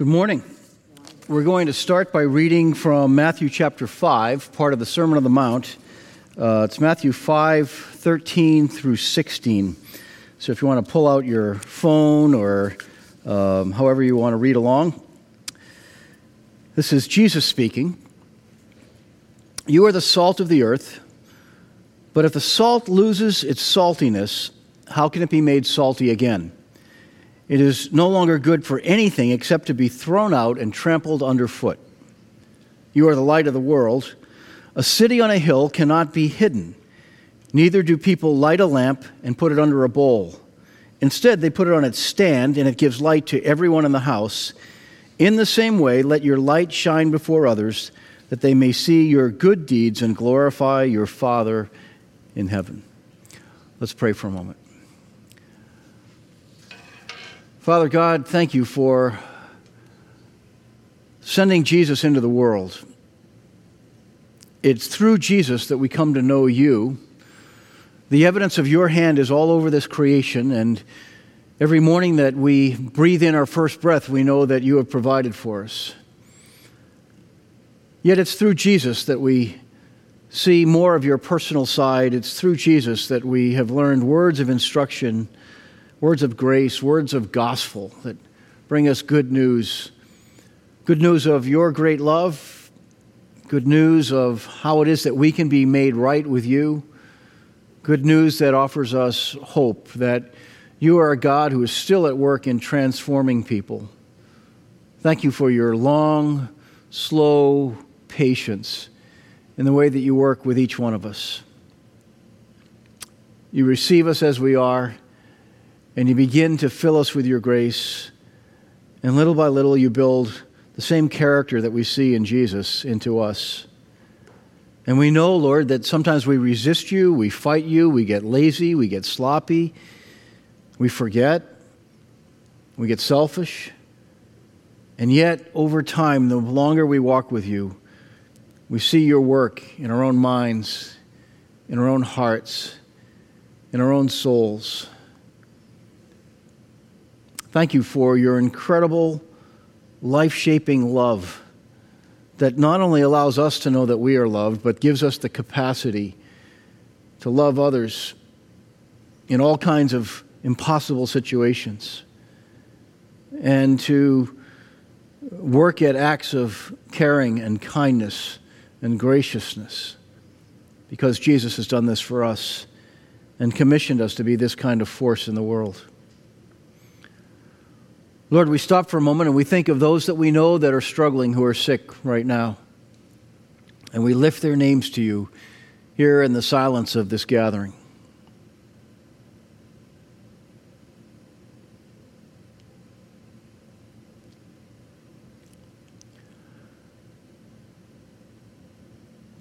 Good morning. We're going to start by reading from Matthew chapter 5, part of the Sermon on the Mount. Uh, it's Matthew 5, 13 through 16. So if you want to pull out your phone or um, however you want to read along, this is Jesus speaking. You are the salt of the earth, but if the salt loses its saltiness, how can it be made salty again? It is no longer good for anything except to be thrown out and trampled underfoot. You are the light of the world. A city on a hill cannot be hidden. Neither do people light a lamp and put it under a bowl. Instead, they put it on its stand, and it gives light to everyone in the house. In the same way, let your light shine before others, that they may see your good deeds and glorify your Father in heaven. Let's pray for a moment. Father God, thank you for sending Jesus into the world. It's through Jesus that we come to know you. The evidence of your hand is all over this creation, and every morning that we breathe in our first breath, we know that you have provided for us. Yet it's through Jesus that we see more of your personal side. It's through Jesus that we have learned words of instruction words of grace, words of gospel that bring us good news. Good news of your great love, good news of how it is that we can be made right with you, good news that offers us hope that you are a God who is still at work in transforming people. Thank you for your long, slow patience in the way that you work with each one of us. You receive us as we are and you begin to fill us with your grace. And little by little, you build the same character that we see in Jesus into us. And we know, Lord, that sometimes we resist you, we fight you, we get lazy, we get sloppy, we forget, we get selfish. And yet, over time, the longer we walk with you, we see your work in our own minds, in our own hearts, in our own souls. Thank you for your incredible, life shaping love that not only allows us to know that we are loved, but gives us the capacity to love others in all kinds of impossible situations and to work at acts of caring and kindness and graciousness because Jesus has done this for us and commissioned us to be this kind of force in the world. Lord, we stop for a moment and we think of those that we know that are struggling, who are sick right now. And we lift their names to you here in the silence of this gathering.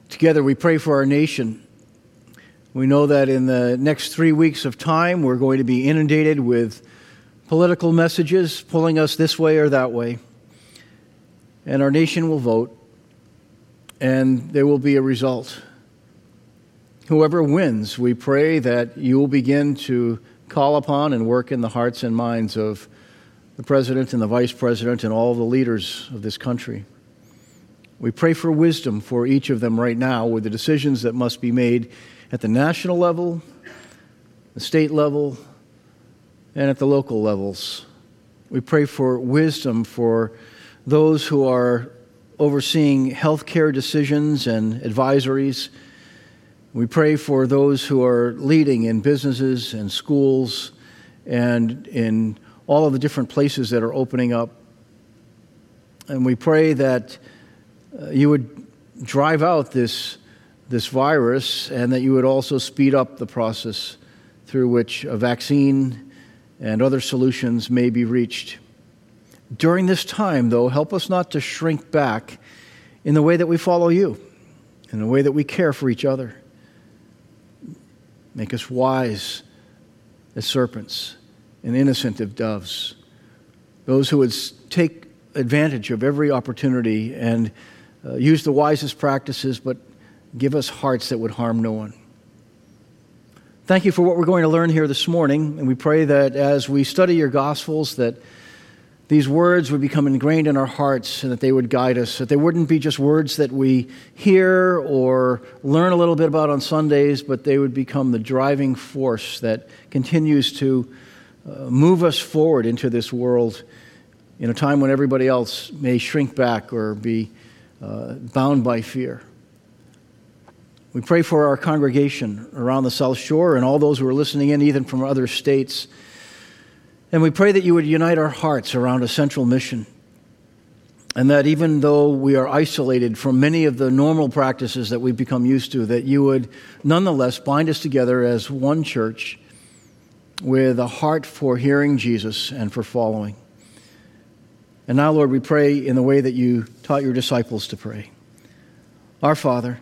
Together we pray for our nation. We know that in the next three weeks of time, we're going to be inundated with political messages pulling us this way or that way. And our nation will vote, and there will be a result. Whoever wins, we pray that you will begin to call upon and work in the hearts and minds of the president and the vice president and all the leaders of this country. We pray for wisdom for each of them right now with the decisions that must be made at the national level, the state level, and at the local levels. We pray for wisdom for those who are overseeing healthcare decisions and advisories. We pray for those who are leading in businesses and schools and in all of the different places that are opening up. And we pray that uh, you would drive out this, this virus and that you would also speed up the process through which a vaccine and other solutions may be reached. During this time, though, help us not to shrink back in the way that we follow you, in the way that we care for each other. Make us wise as serpents and innocent as doves. Those who would take advantage of every opportunity and uh, use the wisest practices, but give us hearts that would harm no one. Thank you for what we're going to learn here this morning, and we pray that as we study your Gospels, that these words would become ingrained in our hearts and that they would guide us, that they wouldn't be just words that we hear or learn a little bit about on Sundays, but they would become the driving force that continues to uh, move us forward into this world in a time when everybody else may shrink back or be uh, bound by fear. We pray for our congregation around the South Shore and all those who are listening in, even from other states. And we pray that you would unite our hearts around a central mission. And that even though we are isolated from many of the normal practices that we've become used to, that you would nonetheless bind us together as one church with a heart for hearing Jesus and for following. And now, Lord, we pray in the way that you taught your disciples to pray. Our Father,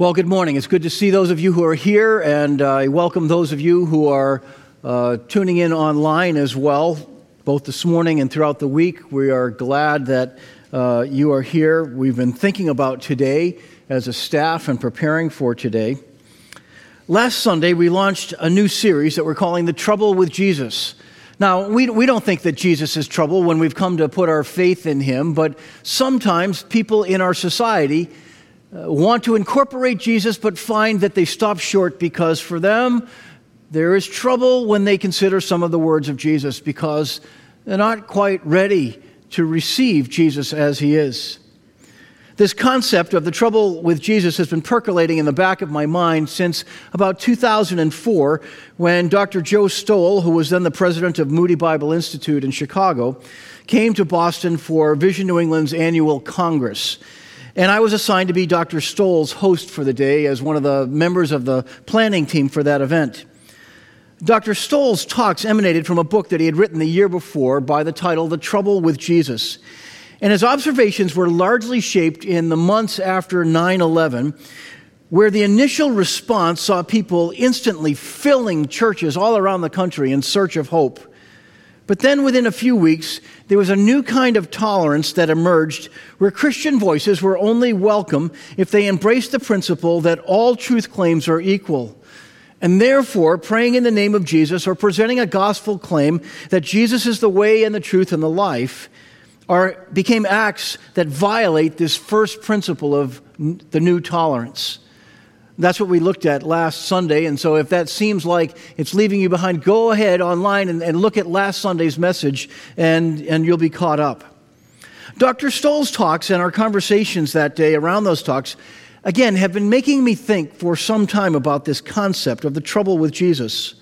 Well, good morning. It's good to see those of you who are here, and I welcome those of you who are uh, tuning in online as well, both this morning and throughout the week. We are glad that uh, you are here. We've been thinking about today as a staff and preparing for today. Last Sunday, we launched a new series that we're calling The Trouble with Jesus. Now, we, we don't think that Jesus is trouble when we've come to put our faith in him, but sometimes people in our society uh, Uh, want to incorporate Jesus but find that they stop short because for them, there is trouble when they consider some of the words of Jesus because they're not quite ready to receive Jesus as he is. This concept of the trouble with Jesus has been percolating in the back of my mind since about 2004 when Dr. Joe Stowell, who was then the president of Moody Bible Institute in Chicago, came to Boston for Vision New England's annual Congress. And I was assigned to be Dr. Stowell's host for the day as one of the members of the planning team for that event. Dr. Stowell's talks emanated from a book that he had written the year before by the title The Trouble with Jesus. And his observations were largely shaped in the months after 9 11, where the initial response saw people instantly filling churches all around the country in search of hope. But then within a few weeks, there was a new kind of tolerance that emerged where Christian voices were only welcome if they embraced the principle that all truth claims are equal. And therefore, praying in the name of Jesus or presenting a gospel claim that Jesus is the way and the truth and the life are, became acts that violate this first principle of the new tolerance. That's what we looked at last Sunday. And so, if that seems like it's leaving you behind, go ahead online and, and look at last Sunday's message, and, and you'll be caught up. Dr. Stowell's talks and our conversations that day around those talks again, have been making me think for some time about this concept of the trouble with Jesus.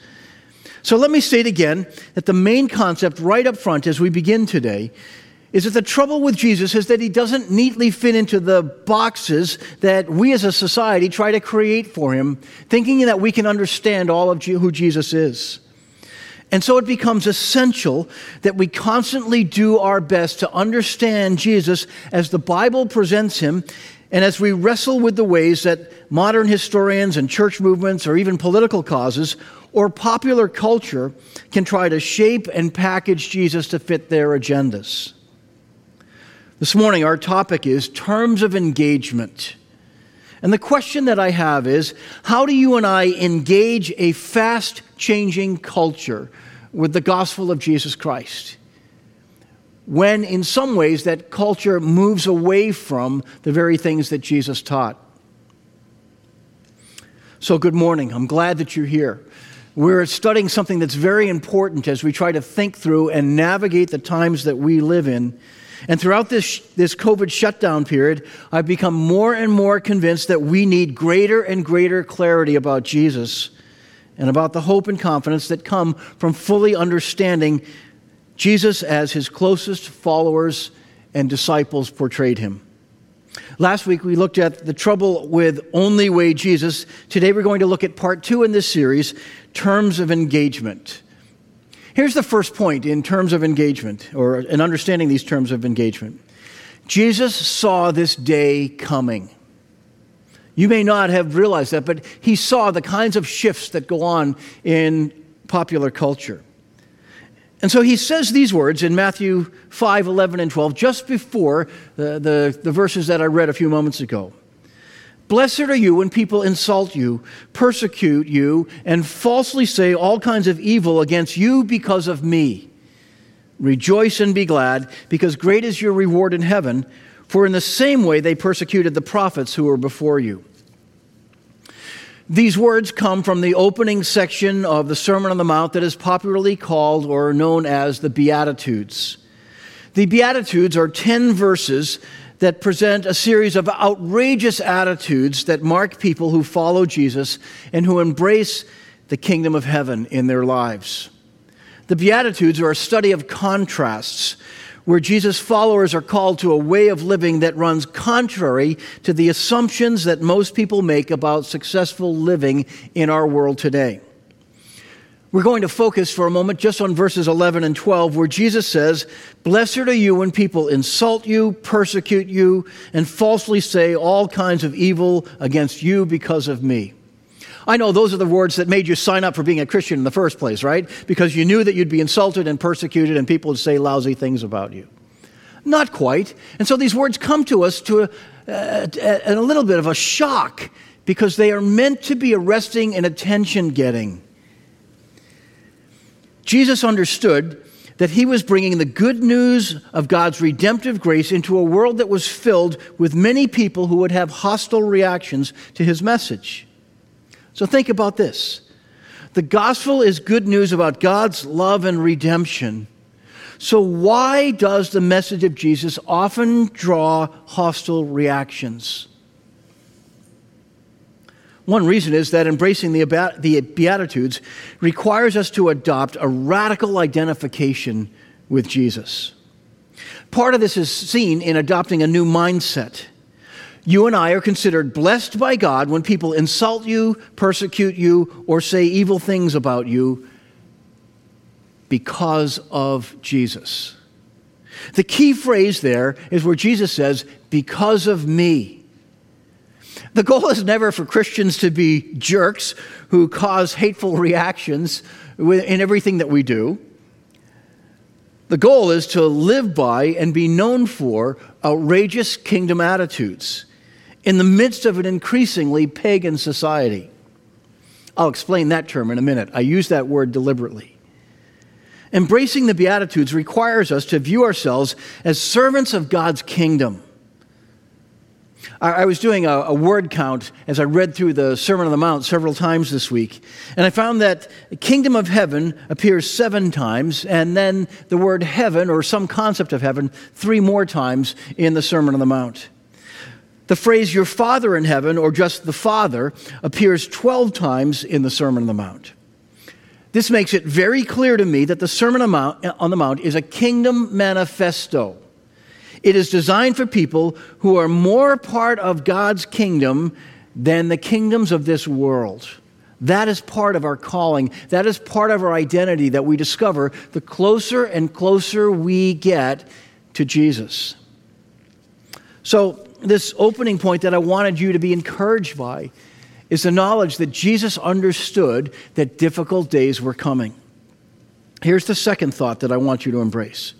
So let me state again that the main concept right up front as we begin today is that the trouble with Jesus is that he doesn't neatly fit into the boxes that we as a society try to create for him, thinking that we can understand all of who Jesus is. And so it becomes essential that we constantly do our best to understand Jesus as the Bible presents him and as we wrestle with the ways that modern historians and church movements, or even political causes, or popular culture can try to shape and package Jesus to fit their agendas. This morning, our topic is terms of engagement. And the question that I have is how do you and I engage a fast changing culture with the gospel of Jesus Christ? when in some ways that culture moves away from the very things that Jesus taught. So, good morning. I'm glad that you're here. We're studying something that's very important as we try to think through and navigate the times that we live in. And throughout this, this COVID shutdown period, I've become more and more convinced that we need greater and greater clarity about Jesus and about the hope and confidence that come from fully understanding Jesus, as his closest followers and disciples, portrayed him. Last week we looked at the trouble with only way Jesus. Today we're going to look at part two in this series terms of engagement. Here's the first point in terms of engagement, or in understanding these terms of engagement Jesus saw this day coming. You may not have realized that, but he saw the kinds of shifts that go on in popular culture. And so he says these words in Matthew 5 11 and 12, just before the, the, the, verses that I read a few moments ago. Blessed are you when people insult you, persecute you, and falsely say all kinds of evil against you because of me. Rejoice and be glad, because great is your reward in heaven, for in the same way they persecuted the prophets who were before you. These words come from the opening section of the Sermon on the Mount that is popularly called or known as the Beatitudes. The Beatitudes are 10 verses that present a series of outrageous attitudes that mark people who follow Jesus and who embrace the kingdom of heaven in their lives. The Beatitudes are a study of contrasts where Jesus' followers are called to a way of living that runs contrary to the assumptions that most people make about successful living in our world today. We're going to focus for a moment just on verses 11 and 12, where Jesus says, Blessed are you when people insult you, persecute you, and falsely say all kinds of evil against you because of me. I know those are the words that made you sign up for being a Christian in the first place, right? Because you knew that you'd be insulted and persecuted and people would say lousy things about you. Not quite. And so these words come to us to a, a, a little bit of a shock because they are meant to be arresting and attention getting. Jesus understood that he was bringing the good news of God's redemptive grace into a world that was filled with many people who would have hostile reactions to his message. So think about this the gospel is good news about God's love and redemption. So, why does the message of Jesus often draw hostile reactions? One reason is that embracing the, the Beatitudes requires us to adopt a radical identification with Jesus. Part of this is seen in adopting a new mindset you and I are considered blessed by God when people insult you, persecute you, or say evil things about you because of Jesus. The key phrase there is where Jesus says, because of me. The goal is never for Christians to be jerks who cause hateful reactions in everything that we do. The goal is to live by and be known for outrageous kingdom attitudes in the midst of an increasingly pagan society. I'll explain that term in a minute. I use that word deliberately. Embracing the Beatitudes requires us to view ourselves as servants of God's kingdom. I was doing a, a, word count as I read through the Sermon on the Mount several times this week, and I found that kingdom of heaven appears seven times, and then the word heaven or some concept of heaven three more times in the Sermon on the Mount. The phrase your Father in heaven, or just the Father, appears 12 times in the Sermon on the Mount. This makes it very clear to me that the Sermon on the Mount is a kingdom manifesto. It is designed for people who are more part of God's kingdom than the kingdoms of this world. That is part of our calling. That is part of our identity that we discover the closer and closer we get to Jesus. So, this opening point that I wanted you to be encouraged by is the knowledge that Jesus understood that difficult days were coming. Here's the second thought that I want you to embrace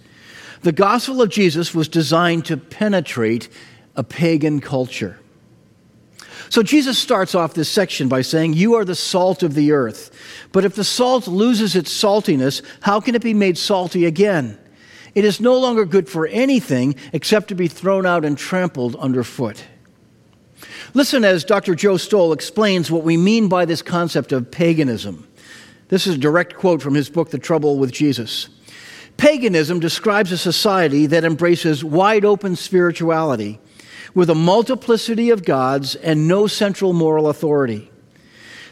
the gospel of Jesus was designed to penetrate a pagan culture. So Jesus starts off this section by saying, You are the salt of the earth. But if the salt loses its saltiness, how can it be made salty again? It is no longer good for anything except to be thrown out and trampled underfoot. Listen as Dr. Joe Stowell explains what we mean by this concept of paganism. This is a direct quote from his book, The Trouble with Jesus. Paganism describes a society that embraces wide open spirituality with a multiplicity of gods and no central moral authority.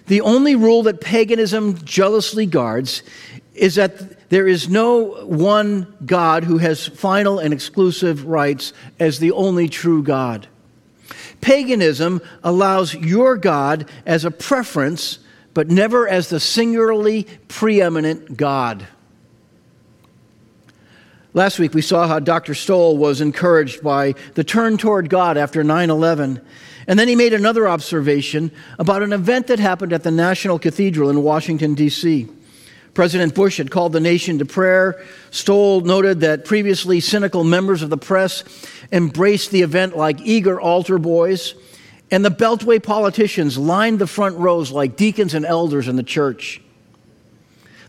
The only rule that paganism jealously guards is that there is no one God who has final and exclusive rights as the only true God. Paganism allows your God as a preference, but never as the singularly preeminent God. Last week we saw how Dr. Stowell was encouraged by the turn toward God after 9 11. And then he made another observation about an event that happened at the National Cathedral in Washington, D.C. President Bush had called the nation to prayer. Stowell noted that previously cynical members of the press embraced the event like eager altar boys, and the Beltway politicians lined the front rows like deacons and elders in the church.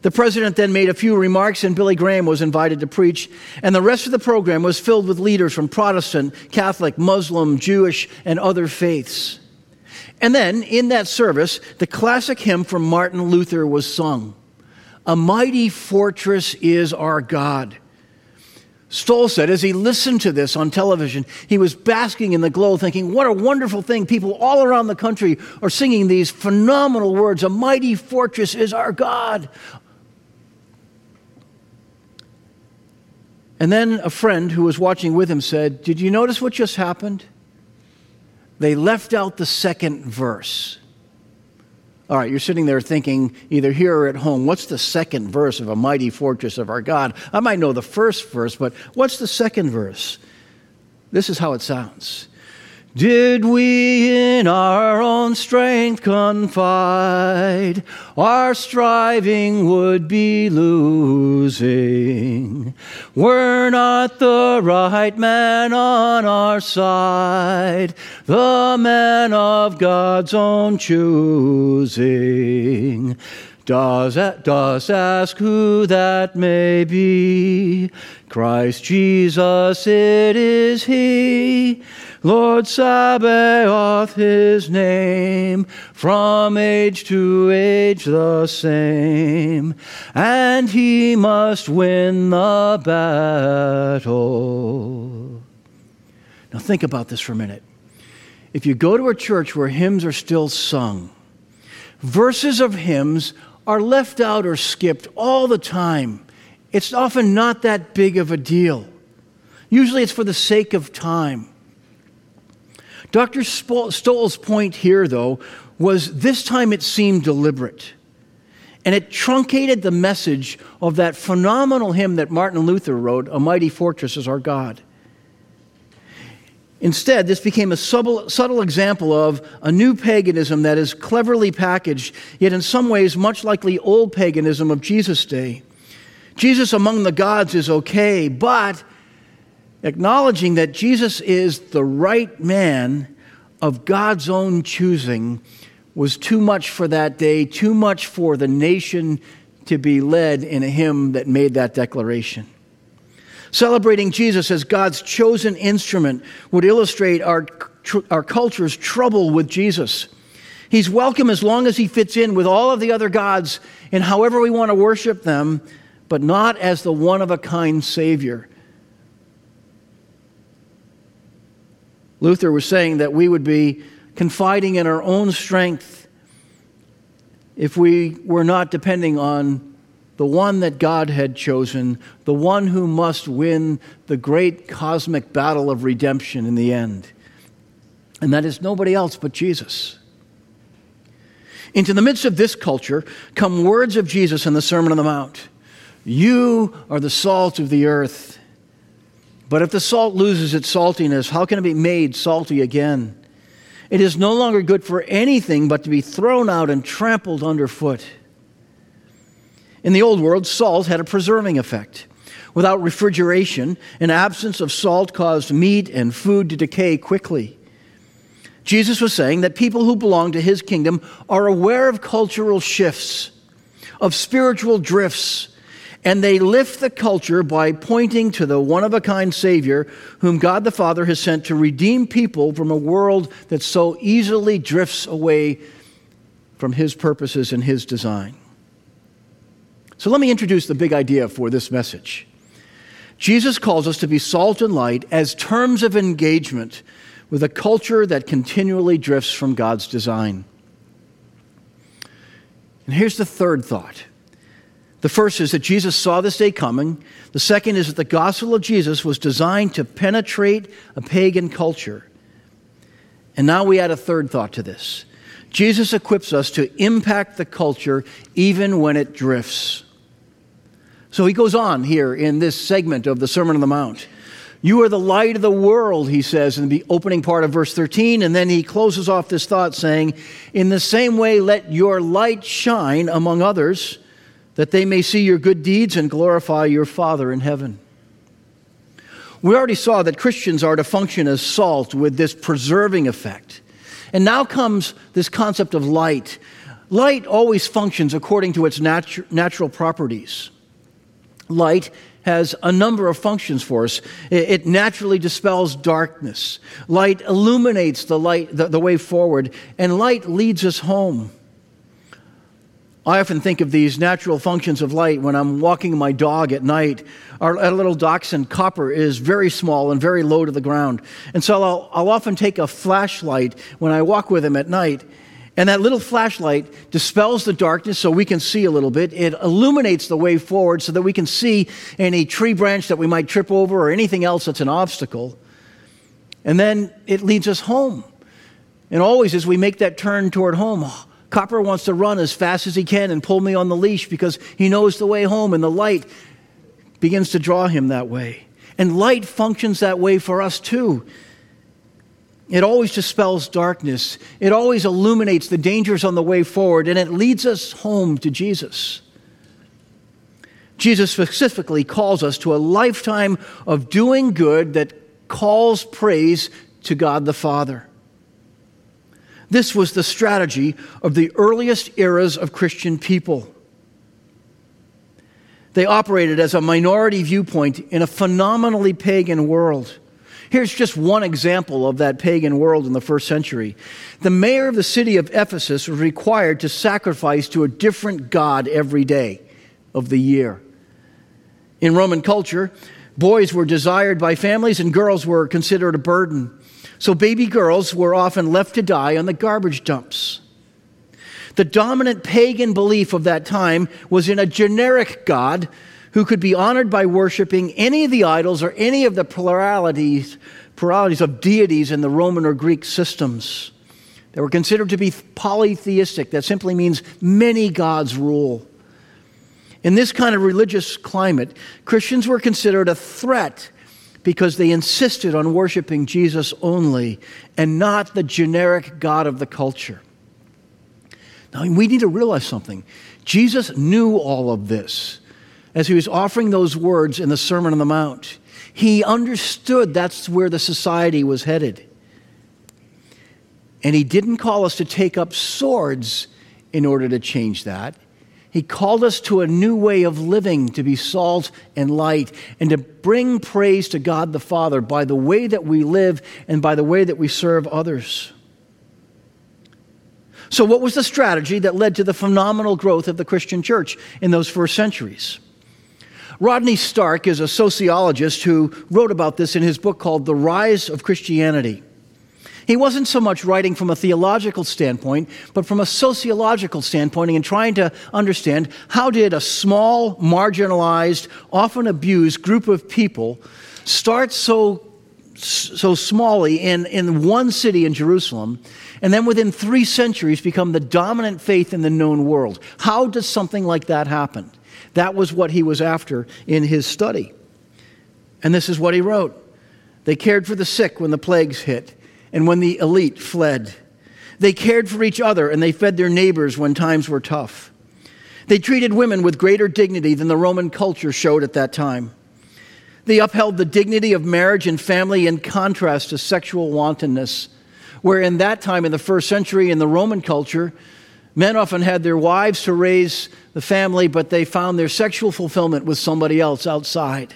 The president then made a few remarks, and Billy Graham was invited to preach. And the rest of the program was filled with leaders from Protestant, Catholic, Muslim, Jewish, and other faiths. And then, in that service, the classic hymn from Martin Luther was sung A mighty fortress is our God. Stowell said as he listened to this on television, he was basking in the glow, thinking, What a wonderful thing. People all around the country are singing these phenomenal words A mighty fortress is our God. And then a friend who was watching with him said, Did you notice what just happened? They left out the second verse. All right, you're sitting there thinking, either here or at home, what's the second verse of a mighty fortress of our God? I might know the first verse, but what's the second verse? This is how it sounds did we in our own strength confide, our striving would be losing. Were not the right man on our side, the man of God's own choosing. Does, does ask who that may be. Christ Jesus, it is He Lord Sabaoth his name, from age to age the same, and he must win the battle. Now think about this for a minute. If you go to a church where hymns are still sung, verses of hymns are left out or skipped all the time. It's often not that big of a deal. Usually it's for the sake of time. Dr. Stowell's point here, though, was this time it seemed deliberate. And it truncated the message of that phenomenal hymn that Martin Luther wrote, A Mighty Fortress is Our God. Instead, this became a subtle, subtle, example of a new paganism that is cleverly packaged, yet in some ways much like the old paganism of Jesus' day. Jesus among the gods is okay, but acknowledging that Jesus is the right man of God's own choosing was too much for that day, too much for the nation to be led in a hymn that made that declaration. Celebrating Jesus as God's chosen instrument would illustrate our, our culture's trouble with Jesus. He's welcome as long as he fits in with all of the other gods and however we want to worship them, but not as the one of a kind Savior Luther was saying that we would be confiding in our own strength if we were not depending on the one that God had chosen, the one who must win the great cosmic battle of redemption in the end. And that is nobody else but Jesus. Into the midst of this culture come words of Jesus in the Sermon on the Mount You are the salt of the earth. But if the salt loses its saltiness, how can it be made salty again? It is no longer good for anything but to be thrown out and trampled underfoot. In the old world, salt had a preserving effect. Without refrigeration, an absence of salt caused meat and food to decay quickly. Jesus was saying that people who belong to his kingdom are aware of cultural shifts, of spiritual drifts, and they lift the culture by pointing to the one of a kind Savior whom God the Father has sent to redeem people from a world that so easily drifts away from His purposes and His design. So let me introduce the big idea for this message. Jesus calls us to be salt and light as terms of engagement with a culture that continually drifts from God's design. And here's the third thought the first is that Jesus saw this day coming. The second is that the gospel of Jesus was designed to penetrate a pagan culture. And now we add a third thought to this Jesus equips us to impact the culture even when it drifts. So he goes on here in this segment of the Sermon on the Mount. You are the light of the world, he says in the opening part of verse 13. And then he closes off this thought saying, In the same way, let your light shine among others, that they may see your good deeds and glorify your Father in heaven. We already saw that Christians are to function as salt with this preserving effect. And now comes this concept of light. Light always functions according to its natu- natural properties. Light has a number of functions for us. It naturally dispels darkness. Light illuminates the light, the, the way forward, and light leads us home. I often think of these natural functions of light when I'm walking my dog at night. Our, our little dachshund, Copper, is very small and very low to the ground. And so I'll, I'll often take a flashlight when I walk with him at night and that little flashlight dispels the darkness so we can see a little bit. It illuminates the way forward so that we can see any tree branch that we might trip over or anything else that's an obstacle. And then it leads us home. And always as we make that turn toward home, Copper wants to run as fast as he can and pull me on the leash because he knows the way home, and the light begins to draw him that way. And light functions that way for us too. It always dispels darkness. It always illuminates the dangers on the way forward, and it leads us home to Jesus. Jesus specifically calls us to a lifetime of doing good that calls praise to God the Father. This was the strategy of the earliest eras of Christian people. They operated as a minority viewpoint in a phenomenally pagan world. Here's just one example of that pagan world in the first century. The mayor of the city of Ephesus was required to sacrifice to a different god every day of the year. In Roman culture, boys were desired by families and girls were considered a burden. So baby girls were often left to die on the garbage dumps. The dominant pagan belief of that time was in a generic god who could be honored by worshiping any of the idols or any of the pluralities, pluralities of deities in the Roman or Greek systems. They were considered to be polytheistic. That simply means many gods rule. In this kind of religious climate, Christians were considered a threat because they insisted on worshiping Jesus only and not the generic God of the culture. Now, we need to realize something. Jesus knew all of this as he was offering those words in the Sermon on the Mount. He understood that's where the society was headed. And he didn't call us to take up swords in order to change that. He called us to a new way of living, to be salt and light, and to bring praise to God the Father by the way that we live and by the way that we serve others. So, what was the strategy that led to the phenomenal growth of the Christian church in those first centuries? Rodney Stark is a sociologist who wrote about this in his book called The Rise of Christianity. He wasn't so much writing from a theological standpoint, but from a sociological standpoint and trying to understand how did a small, marginalized, often abused group of people start so, so smallly in, in one city in Jerusalem and then within three centuries become the dominant faith in the known world. How does something like that happen? That was what he was after in his study. And this is what he wrote They cared for the sick when the plagues hit and when the elite fled. They cared for each other and they fed their neighbors when times were tough. They treated women with greater dignity than the Roman culture showed at that time. They upheld the dignity of marriage and family in contrast to sexual wantonness, where in that time, in the first century, in the Roman culture, Men often had their wives to raise the family, but they found their sexual fulfillment with somebody else outside.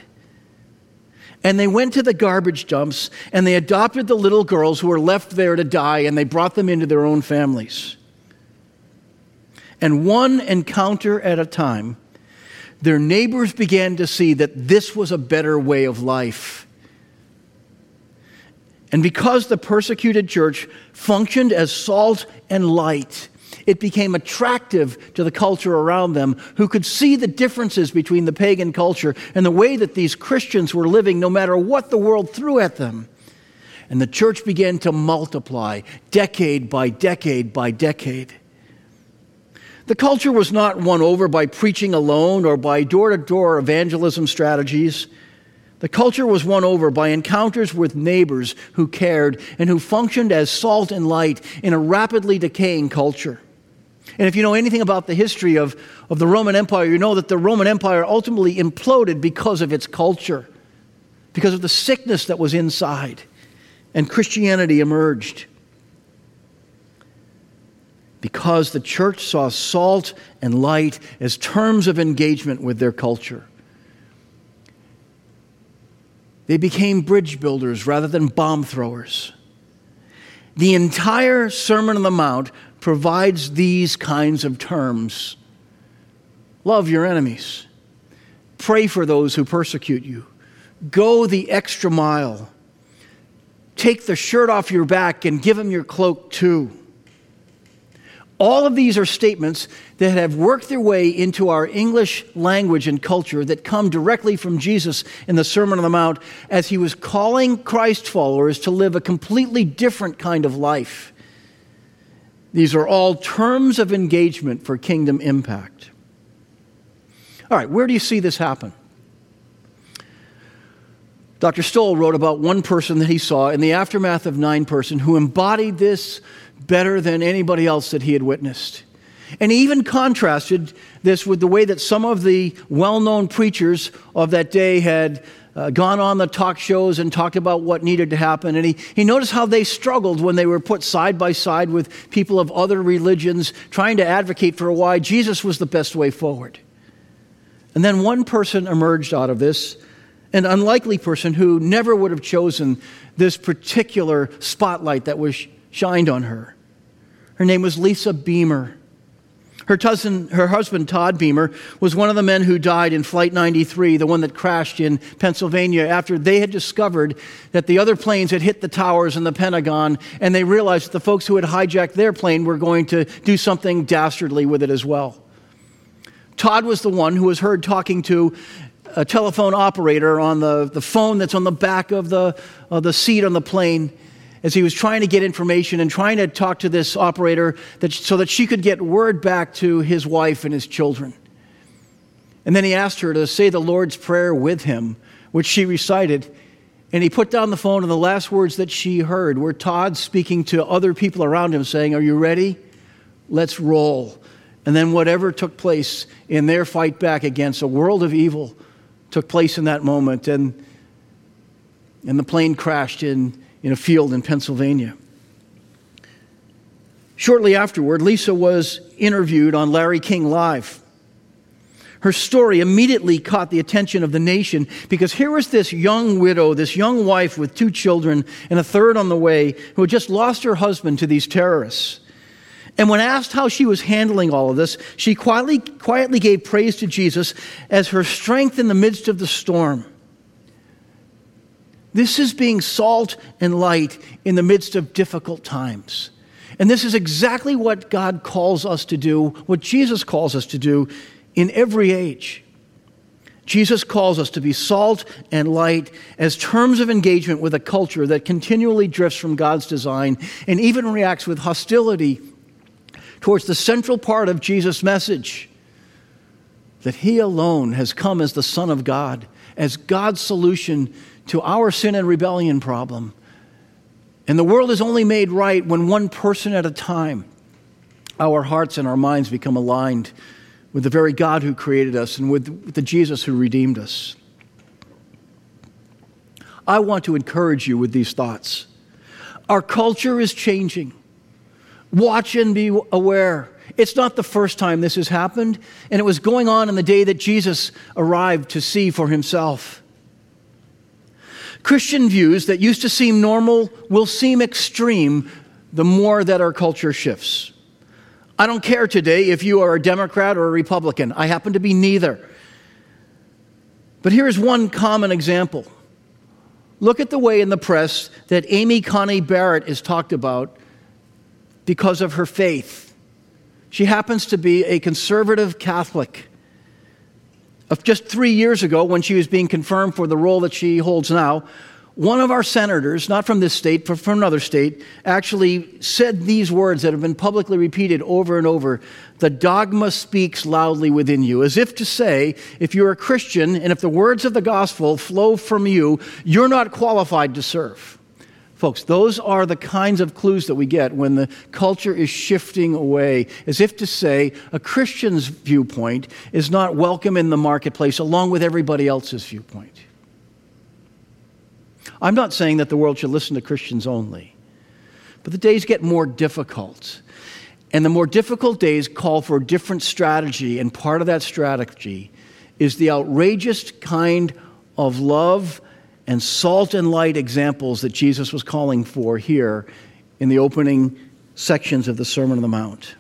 And they went to the garbage dumps and they adopted the little girls who were left there to die and they brought them into their own families. And one encounter at a time, their neighbors began to see that this was a better way of life. And because the persecuted church functioned as salt and light, it became attractive to the culture around them who could see the differences between the pagan culture and the way that these Christians were living no matter what the world threw at them. And the church began to multiply decade by decade by decade. The culture was not won over by preaching alone or by door to door evangelism strategies. The culture was won over by encounters with neighbors who cared and who functioned as salt and light in a rapidly decaying culture. And if you know anything about the history of, of the Roman Empire, you know that the Roman Empire ultimately imploded because of its culture, because of the sickness that was inside, and Christianity emerged. Because the church saw salt and light as terms of engagement with their culture. They became bridge builders rather than bomb throwers. The entire Sermon on the Mount provides these kinds of terms love your enemies, pray for those who persecute you, go the extra mile, take the shirt off your back and give them your cloak too. All of these are statements that have worked their way into our English language and culture that come directly from Jesus in the Sermon on the Mount as he was calling Christ followers to live a completely different kind of life. These are all terms of engagement for kingdom impact. All right, where do you see this happen? Dr. Stowell wrote about one person that he saw in the aftermath of nine person who embodied this better than anybody else that he had witnessed. And he even contrasted this with the way that some of the well known preachers of that day had uh, gone on the talk shows and talked about what needed to happen. And he, he noticed how they struggled when they were put side by side with people of other religions trying to advocate for why Jesus was the best way forward. And then one person emerged out of this, an unlikely person who never would have chosen this particular spotlight that was shined on her. Her name was Lisa Beamer. Her, her husband, Todd Beamer, was one of the men who died in Flight 93, the one that crashed in Pennsylvania, after they had discovered that the other planes had hit the towers in the Pentagon, and they realized that the folks who had hijacked their plane were going to do something dastardly with it as well. Todd was the one who was heard talking to a telephone operator on the, the phone that's on the back of the, of the seat on the plane as he was trying to get information and trying to talk to this operator that, so that she could get word back to his wife and his children. And then he asked her to say the Lord's Prayer with him, which she recited. And he put down the phone, and the last words that she heard were Todd speaking to other people around him, saying, Are you ready? Let's roll. And then whatever took place in their fight back against a world of evil took place in that moment. And, and the plane crashed in in a field in Pennsylvania. Shortly afterward, Lisa was interviewed on Larry King Live. Her story immediately caught the attention of the nation because here was this young widow, this young wife with two children and a third on the way, who had just lost her husband to these terrorists. And when asked how she was handling all of this, she quietly, quietly gave praise to Jesus as her strength in the midst of the storm. This is being salt and light in the midst of difficult times. And this is exactly what God calls us to do, what Jesus calls us to do in every age. Jesus calls us to be salt and light as terms of engagement with a culture that continually drifts from God's design and even reacts with hostility towards the central part of Jesus' message that He alone has come as the Son of God, as God's solution to our sin and rebellion problem. And the world is only made right when one person at a time, our hearts and our minds become aligned with the very God who created us and with the Jesus who redeemed us. I want to encourage you with these thoughts. Our culture is changing. Watch and be aware. It's not the first time this has happened, and it was going on in the day that Jesus arrived to see for himself. Christian views that used to seem normal will seem extreme the more that our culture shifts. I don't care today if you are a Democrat or a Republican. I happen to be neither. But here's one common example. Look at the way in the press that Amy Coney Barrett is talked about because of her faith. She happens to be a conservative Catholic of just three years ago when she was being confirmed for the role that she holds now, one of our senators, not from this state, but from another state, actually said these words that have been publicly repeated over and over The dogma speaks loudly within you, as if to say, if you're a Christian and if the words of the gospel flow from you, you're not qualified to serve. Folks, those are the kinds of clues that we get when the culture is shifting away, as if to say a Christian's viewpoint is not welcome in the marketplace along with everybody else's viewpoint. I'm not saying that the world should listen to Christians only, but the days get more difficult. And the more difficult days call for a different strategy, and part of that strategy is the outrageous kind of love and salt and light examples that Jesus was calling for here in the opening sections of the Sermon on the Mount.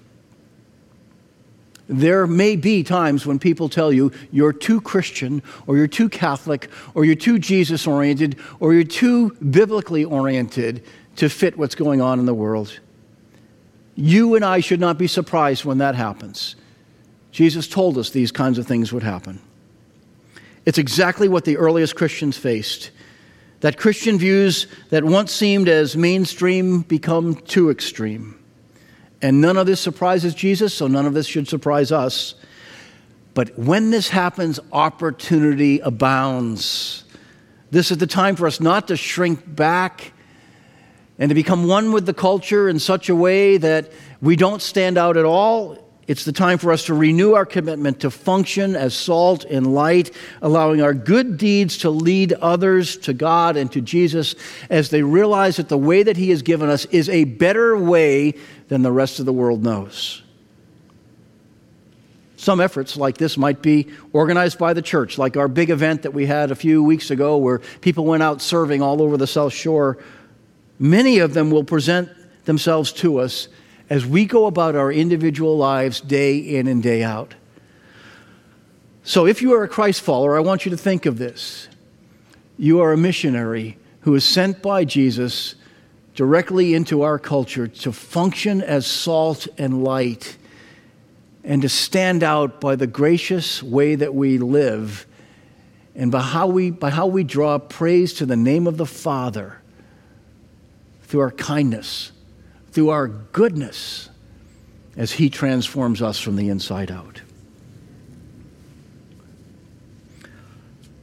There may be times when people tell you you're too Christian, or you're too Catholic, or you're too Jesus oriented, or you're too biblically oriented to fit what's going on in the world. You and I should not be surprised when that happens. Jesus told us these kinds of things would happen. It's exactly what the earliest Christians faced. That Christian views that once seemed as mainstream become too extreme. And none of this surprises Jesus, so none of this should surprise us. But when this happens, opportunity abounds. This is the time for us not to shrink back and to become one with the culture in such a way that we don't stand out at all. It's the time for us to renew our commitment to function as salt and light, allowing our good deeds to lead others to God and to Jesus as they realize that the way that He has given us is a better way than the rest of the world knows. Some efforts like this might be organized by the church, like our big event that we had a few weeks ago where people went out serving all over the South Shore. Many of them will present themselves to us as we go about our individual lives day in and day out. So, if you are a Christ follower, I want you to think of this. You are a missionary who is sent by Jesus directly into our culture to function as salt and light and to stand out by the gracious way that we live and by how we, by how we draw praise to the name of the Father through our kindness through our goodness as He transforms us from the inside out.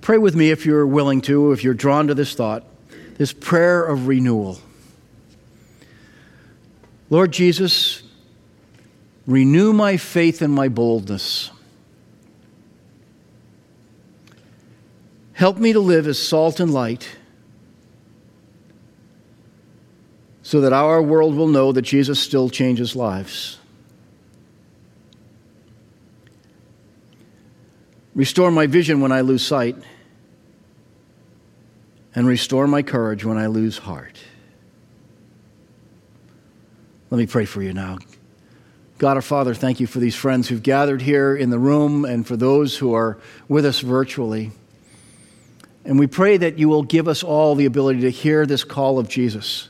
Pray with me if you're willing to, if you're drawn to this thought, this prayer of renewal. Lord Jesus, renew my faith and my boldness. Help me to live as salt and light so that our world will know that Jesus still changes lives. Restore my vision when I lose sight, and restore my courage when I lose heart. Let me pray for you now. God our Father, thank you for these friends who've gathered here in the room and for those who are with us virtually. And we pray that you will give us all the ability to hear this call of Jesus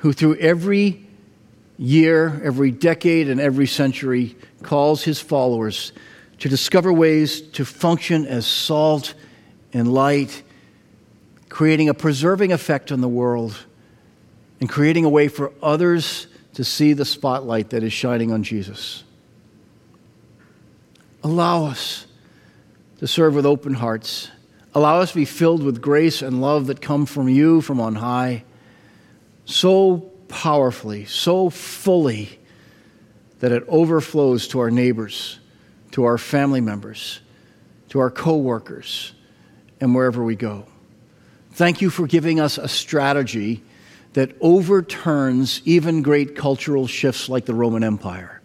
who through every year, every decade, and every century calls his followers to discover ways to function as salt and light, creating a preserving effect on the world and creating a way for others to see the spotlight that is shining on Jesus. Allow us to serve with open hearts. Allow us to be filled with grace and love that come from you from on high so powerfully, so fully, that it overflows to our neighbors, to our family members, to our coworkers, and wherever we go. Thank you for giving us a strategy that overturns even great cultural shifts like the Roman Empire.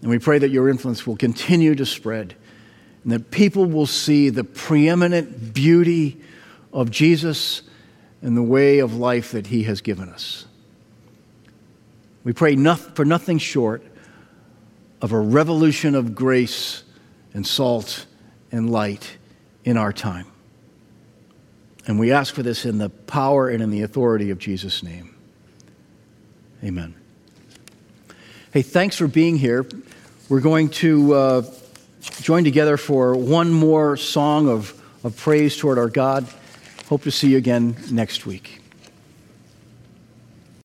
And we pray that your influence will continue to spread and that people will see the preeminent beauty of Jesus and the way of life that He has given us. We pray for nothing short of a revolution of grace and salt and light in our time. And we ask for this in the power and in the authority of Jesus' name. Amen. Hey, thanks for being here. We're going to uh, join together for one more song of of praise toward our God. Hope to see you again next week.